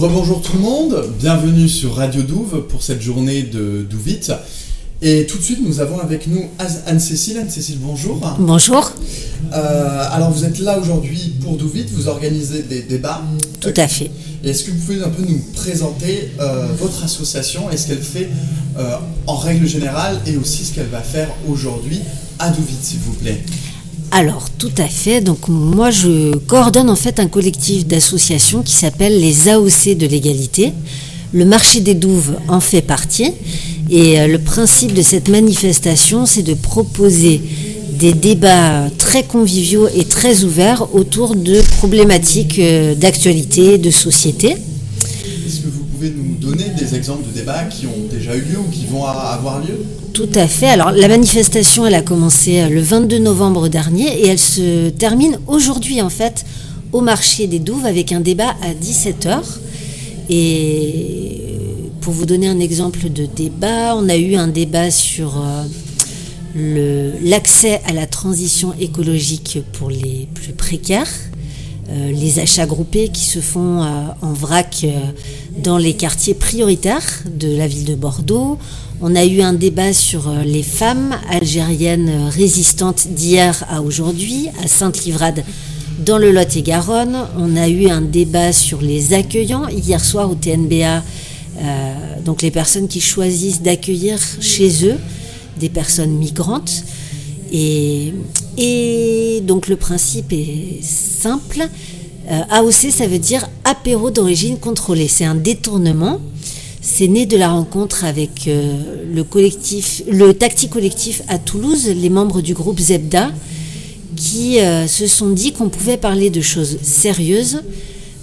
Rebonjour tout le monde, bienvenue sur Radio Douve pour cette journée de Douvite. Et tout de suite, nous avons avec nous Anne-Cécile. Anne-Cécile, bonjour. Bonjour. Euh, alors, vous êtes là aujourd'hui pour Douvite, vous organisez des débats. Tout à fait. Est-ce que vous pouvez un peu nous présenter euh, votre association et ce qu'elle fait euh, en règle générale et aussi ce qu'elle va faire aujourd'hui à Douvite, s'il vous plaît? Alors, tout à fait. Donc, moi, je coordonne en fait un collectif d'associations qui s'appelle les AOC de l'égalité. Le marché des douves en fait partie. Et euh, le principe de cette manifestation, c'est de proposer des débats très conviviaux et très ouverts autour de problématiques euh, d'actualité, de société. Des exemples de débats qui ont déjà eu lieu ou qui vont avoir lieu Tout à fait. Alors la manifestation, elle a commencé euh, le 22 novembre dernier et elle se termine aujourd'hui en fait au marché des Douves avec un débat à 17h. Et pour vous donner un exemple de débat, on a eu un débat sur euh, l'accès à la transition écologique pour les plus précaires, euh, les achats groupés qui se font en vrac dans les quartiers prioritaires de la ville de Bordeaux. On a eu un débat sur les femmes algériennes résistantes d'hier à aujourd'hui à Sainte-Livrade dans le Lot-et-Garonne. On a eu un débat sur les accueillants hier soir au TNBA euh, donc les personnes qui choisissent d'accueillir chez eux des personnes migrantes. Et donc le principe est simple. Euh, AOC, ça veut dire apéro d'origine contrôlée. C'est un détournement. C'est né de la rencontre avec euh, le collectif, le Collectif à Toulouse, les membres du groupe Zebda, qui se sont dit qu'on pouvait parler de choses sérieuses,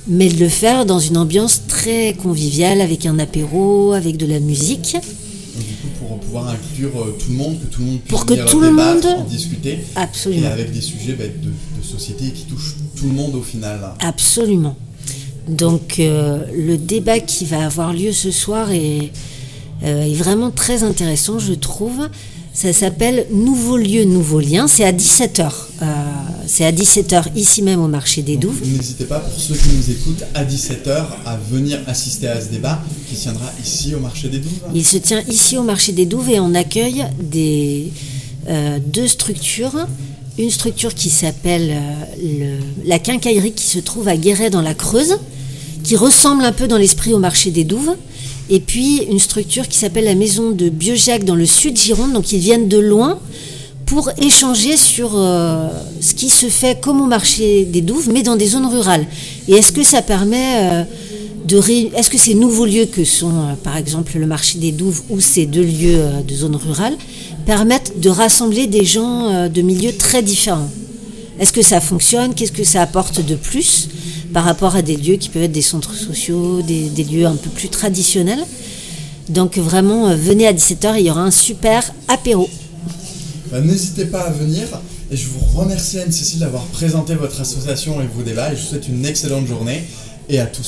mais de le faire dans une ambiance très conviviale, avec un apéro, avec de la musique. Pour pouvoir inclure euh, tout le monde, que tout le monde puisse pour que tout le monde en discuter, absolument, et avec des sujets bah, de, société qui touchent tout le monde au final. Absolument. Donc euh, le débat qui va avoir lieu ce soir est, euh, est vraiment très intéressant, je trouve. Ça s'appelle Nouveau lieu, nouveau lien. C'est à 17h. Euh, c'est à 17h ici même au marché des Douves. N'hésitez pas, pour ceux qui nous écoutent, à 17h à venir assister à ce débat qui tiendra ici au marché des Douves. Il se tient ici au marché des Douves et on accueille des, euh, deux structures. Une structure qui s'appelle euh, la quincaillerie qui se trouve à Guéret dans la Creuse, qui ressemble un peu dans l'esprit au marché des Douves et puis une structure qui s'appelle la maison de Biojac dans le sud Gironde, donc ils viennent de loin pour échanger sur euh, ce qui se fait comme au marché des Douves, mais dans des zones rurales. Et est-ce que ça permet euh, de est-ce que ces nouveaux lieux que sont euh, par exemple le marché des Douves ou ces deux lieux de zones rurales permettent de rassembler des gens de milieux très différents? Est-ce que ça fonctionne? Qu'est-ce que ça apporte de plus? Par rapport à des lieux qui peuvent être des centres sociaux, des, lieux un peu plus traditionnels. Donc vraiment, euh, venez à 17h, il y aura un super apéro. Bah, n'hésitez pas à venir. Et je vous remercie Anne-Cécile d'avoir présenté votre association et vos débats. Et je vous souhaite une excellente journée. Et à tous